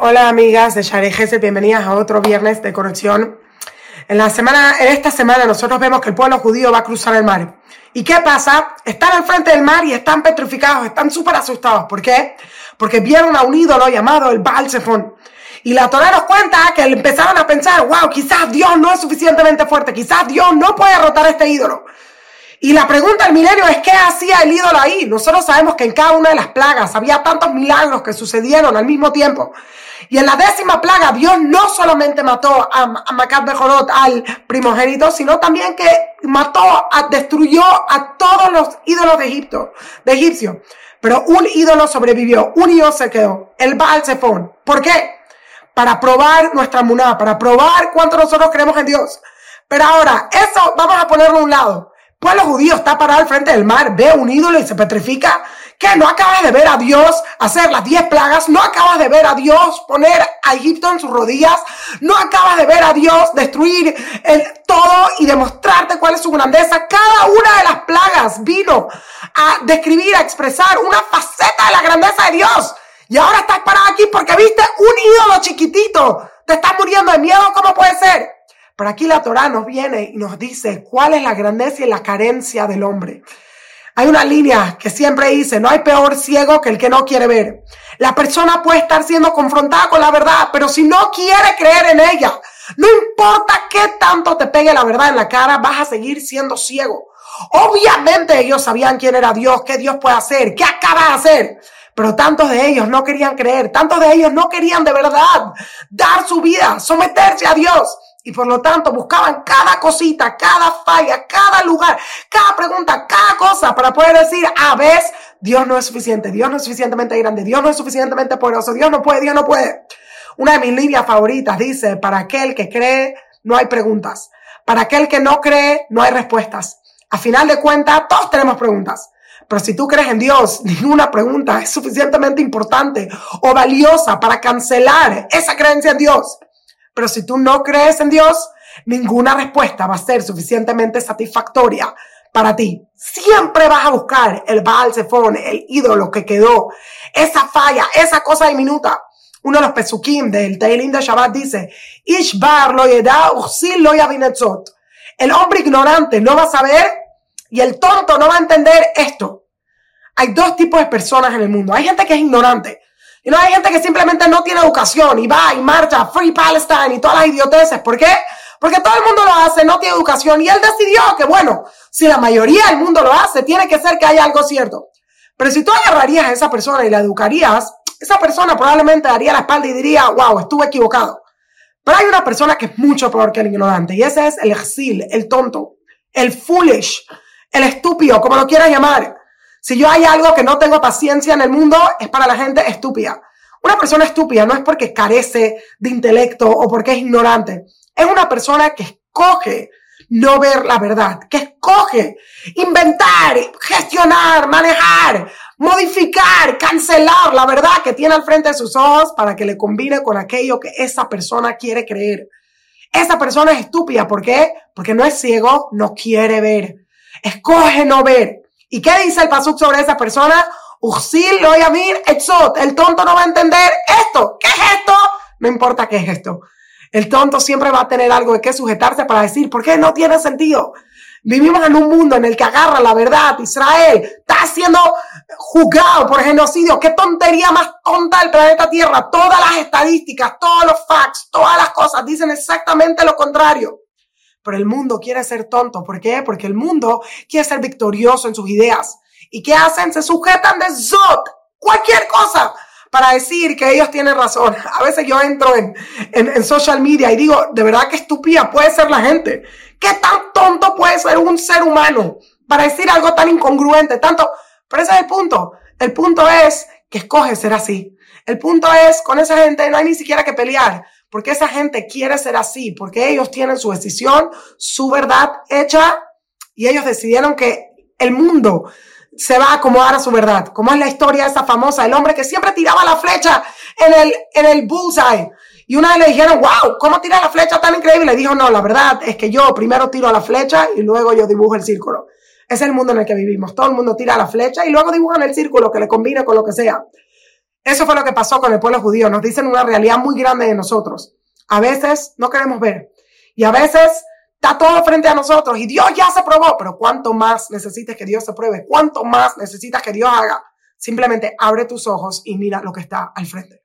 Hola amigas de Share Gesed, bienvenidas a otro viernes de conexión. En la semana, en esta semana nosotros vemos que el pueblo judío va a cruzar el mar. ¿Y qué pasa? Están al frente del mar y están petrificados, están súper asustados. ¿Por qué? Porque vieron a un ídolo llamado el Baal. Y la Torah nos cuenta que empezaron a pensar, wow, quizás Dios no es suficientemente fuerte, quizás Dios no puede derrotar a este ídolo. Y la pregunta del milenio es, ¿qué hacía el ídolo ahí? Nosotros sabemos que en cada una de las plagas había tantos milagros que sucedieron al mismo tiempo. Y en la décima plaga, Dios no solamente mató a, a Macat Bejorot, al primogénito, sino también que mató, a, destruyó a todos los ídolos de Egipto, de egipcio. Pero un ídolo sobrevivió, un ídolo se quedó, el Baal Zephon. ¿Por qué? Para probar nuestra muná, para probar cuánto nosotros creemos en Dios. Pero ahora, eso vamos a ponerlo a un lado pueblo judío está parado al frente del mar, ve un ídolo y se petrifica. ¿Qué? ¿No acabas de ver a Dios hacer las diez plagas? ¿No acabas de ver a Dios poner a Egipto en sus rodillas? ¿No acabas de ver a Dios destruir el todo y demostrarte cuál es su grandeza? Cada una de las plagas vino a describir, a expresar una faceta de la grandeza de Dios. Y ahora estás parado aquí porque viste un ídolo chiquitito. Te estás muriendo de miedo. ¿Cómo puede ser? Pero aquí la Torah nos viene y nos dice cuál es la grandeza y la carencia del hombre. Hay una línea que siempre dice, no hay peor ciego que el que no quiere ver. La persona puede estar siendo confrontada con la verdad, pero si no quiere creer en ella, no importa qué tanto te pegue la verdad en la cara, vas a seguir siendo ciego. Obviamente ellos sabían quién era Dios, qué Dios puede hacer, qué acaba de hacer. Pero tantos de ellos no querían creer, tantos de ellos no querían de verdad dar su vida, someterse a Dios. Y por lo tanto buscaban cada cosita, cada falla, cada lugar, cada pregunta, cada cosa para poder decir, a ver, Dios no es suficiente, Dios no es suficientemente grande, Dios no es suficientemente poderoso, Dios no puede, Dios no puede. Una de mis líneas favoritas dice, para aquel que cree, no hay preguntas. Para aquel que no cree, no hay respuestas. A final de cuentas, todos tenemos preguntas. Pero si tú crees en Dios, ninguna pregunta es suficientemente importante o valiosa para cancelar esa creencia en Dios. Pero si tú no crees en Dios, ninguna respuesta va a ser suficientemente satisfactoria para ti. Siempre vas a buscar el Baal Zephon, el ídolo que quedó, esa falla, esa cosa diminuta. Uno de los pesukim del Teilim de Shabbat dice, Ishbar lo lo El hombre ignorante no va a saber y el tonto no va a entender esto. Hay dos tipos de personas en el mundo. Hay gente que es ignorante. Y no hay gente que simplemente no tiene educación y va y marcha Free Palestine y todas las idioteces. ¿Por qué? Porque todo el mundo lo hace, no tiene educación. Y él decidió que, bueno, si la mayoría del mundo lo hace, tiene que ser que haya algo cierto. Pero si tú agarrarías a esa persona y la educarías, esa persona probablemente daría la espalda y diría, wow, estuve equivocado. Pero hay una persona que es mucho peor que el ignorante y ese es el exil, el tonto, el foolish, el estúpido, como lo quieras llamar. Si yo hay algo que no tengo paciencia en el mundo, es para la gente estúpida. Una persona estúpida no es porque carece de intelecto o porque es ignorante. Es una persona que escoge no ver la verdad, que escoge inventar, gestionar, manejar, modificar, cancelar la verdad que tiene al frente de sus ojos para que le combine con aquello que esa persona quiere creer. Esa persona es estúpida. ¿Por qué? Porque no es ciego, no quiere ver. Escoge no ver. ¿Y qué dice el pasuk sobre esa persona? Uxil lo etzot. El tonto no va a entender esto. ¿Qué es esto? No importa qué es esto. El tonto siempre va a tener algo de qué sujetarse para decir, ¿por qué no tiene sentido? Vivimos en un mundo en el que agarra la verdad. Israel está siendo juzgado por genocidio. Qué tontería más tonta del planeta Tierra. Todas las estadísticas, todos los facts, todas las cosas dicen exactamente lo contrario pero el mundo quiere ser tonto. ¿Por qué? Porque el mundo quiere ser victorioso en sus ideas. ¿Y qué hacen? Se sujetan de Zot, cualquier cosa, para decir que ellos tienen razón. A veces yo entro en, en, social media y digo, de verdad que estúpida puede ser la gente. ¿Qué tan tonto puede ser un ser humano para decir algo tan incongruente? Tanto, pero ese es el punto. El punto es que escoge ser así. El punto es, con esa gente no hay ni siquiera que pelear porque esa gente quiere ser así, porque ellos tienen su decisión, su verdad hecha y ellos decidieron que el mundo se va a acomodar a su verdad. Como es la historia esa famosa, el hombre que siempre tiraba la flecha en el, en el bullseye. Y una vez le dijeron, wow, ¿cómo tira la flecha tan increíble? Le dijo, no, la verdad es que yo primero tiro la flecha y luego yo dibujo el círculo. Es el mundo en el que vivimos. Todo el mundo tira la flecha y luego dibujan el círculo que le combine con lo que sea. Eso fue lo que pasó con el pueblo judío. Nos dicen una realidad muy grande de nosotros. A veces no queremos ver. Y a veces está todo frente a nosotros y Dios ya se probó. Pero ¿cuánto más necesitas que Dios se pruebe? ¿Cuánto más necesitas que Dios haga? Simplemente abre tus ojos y mira lo que está al frente.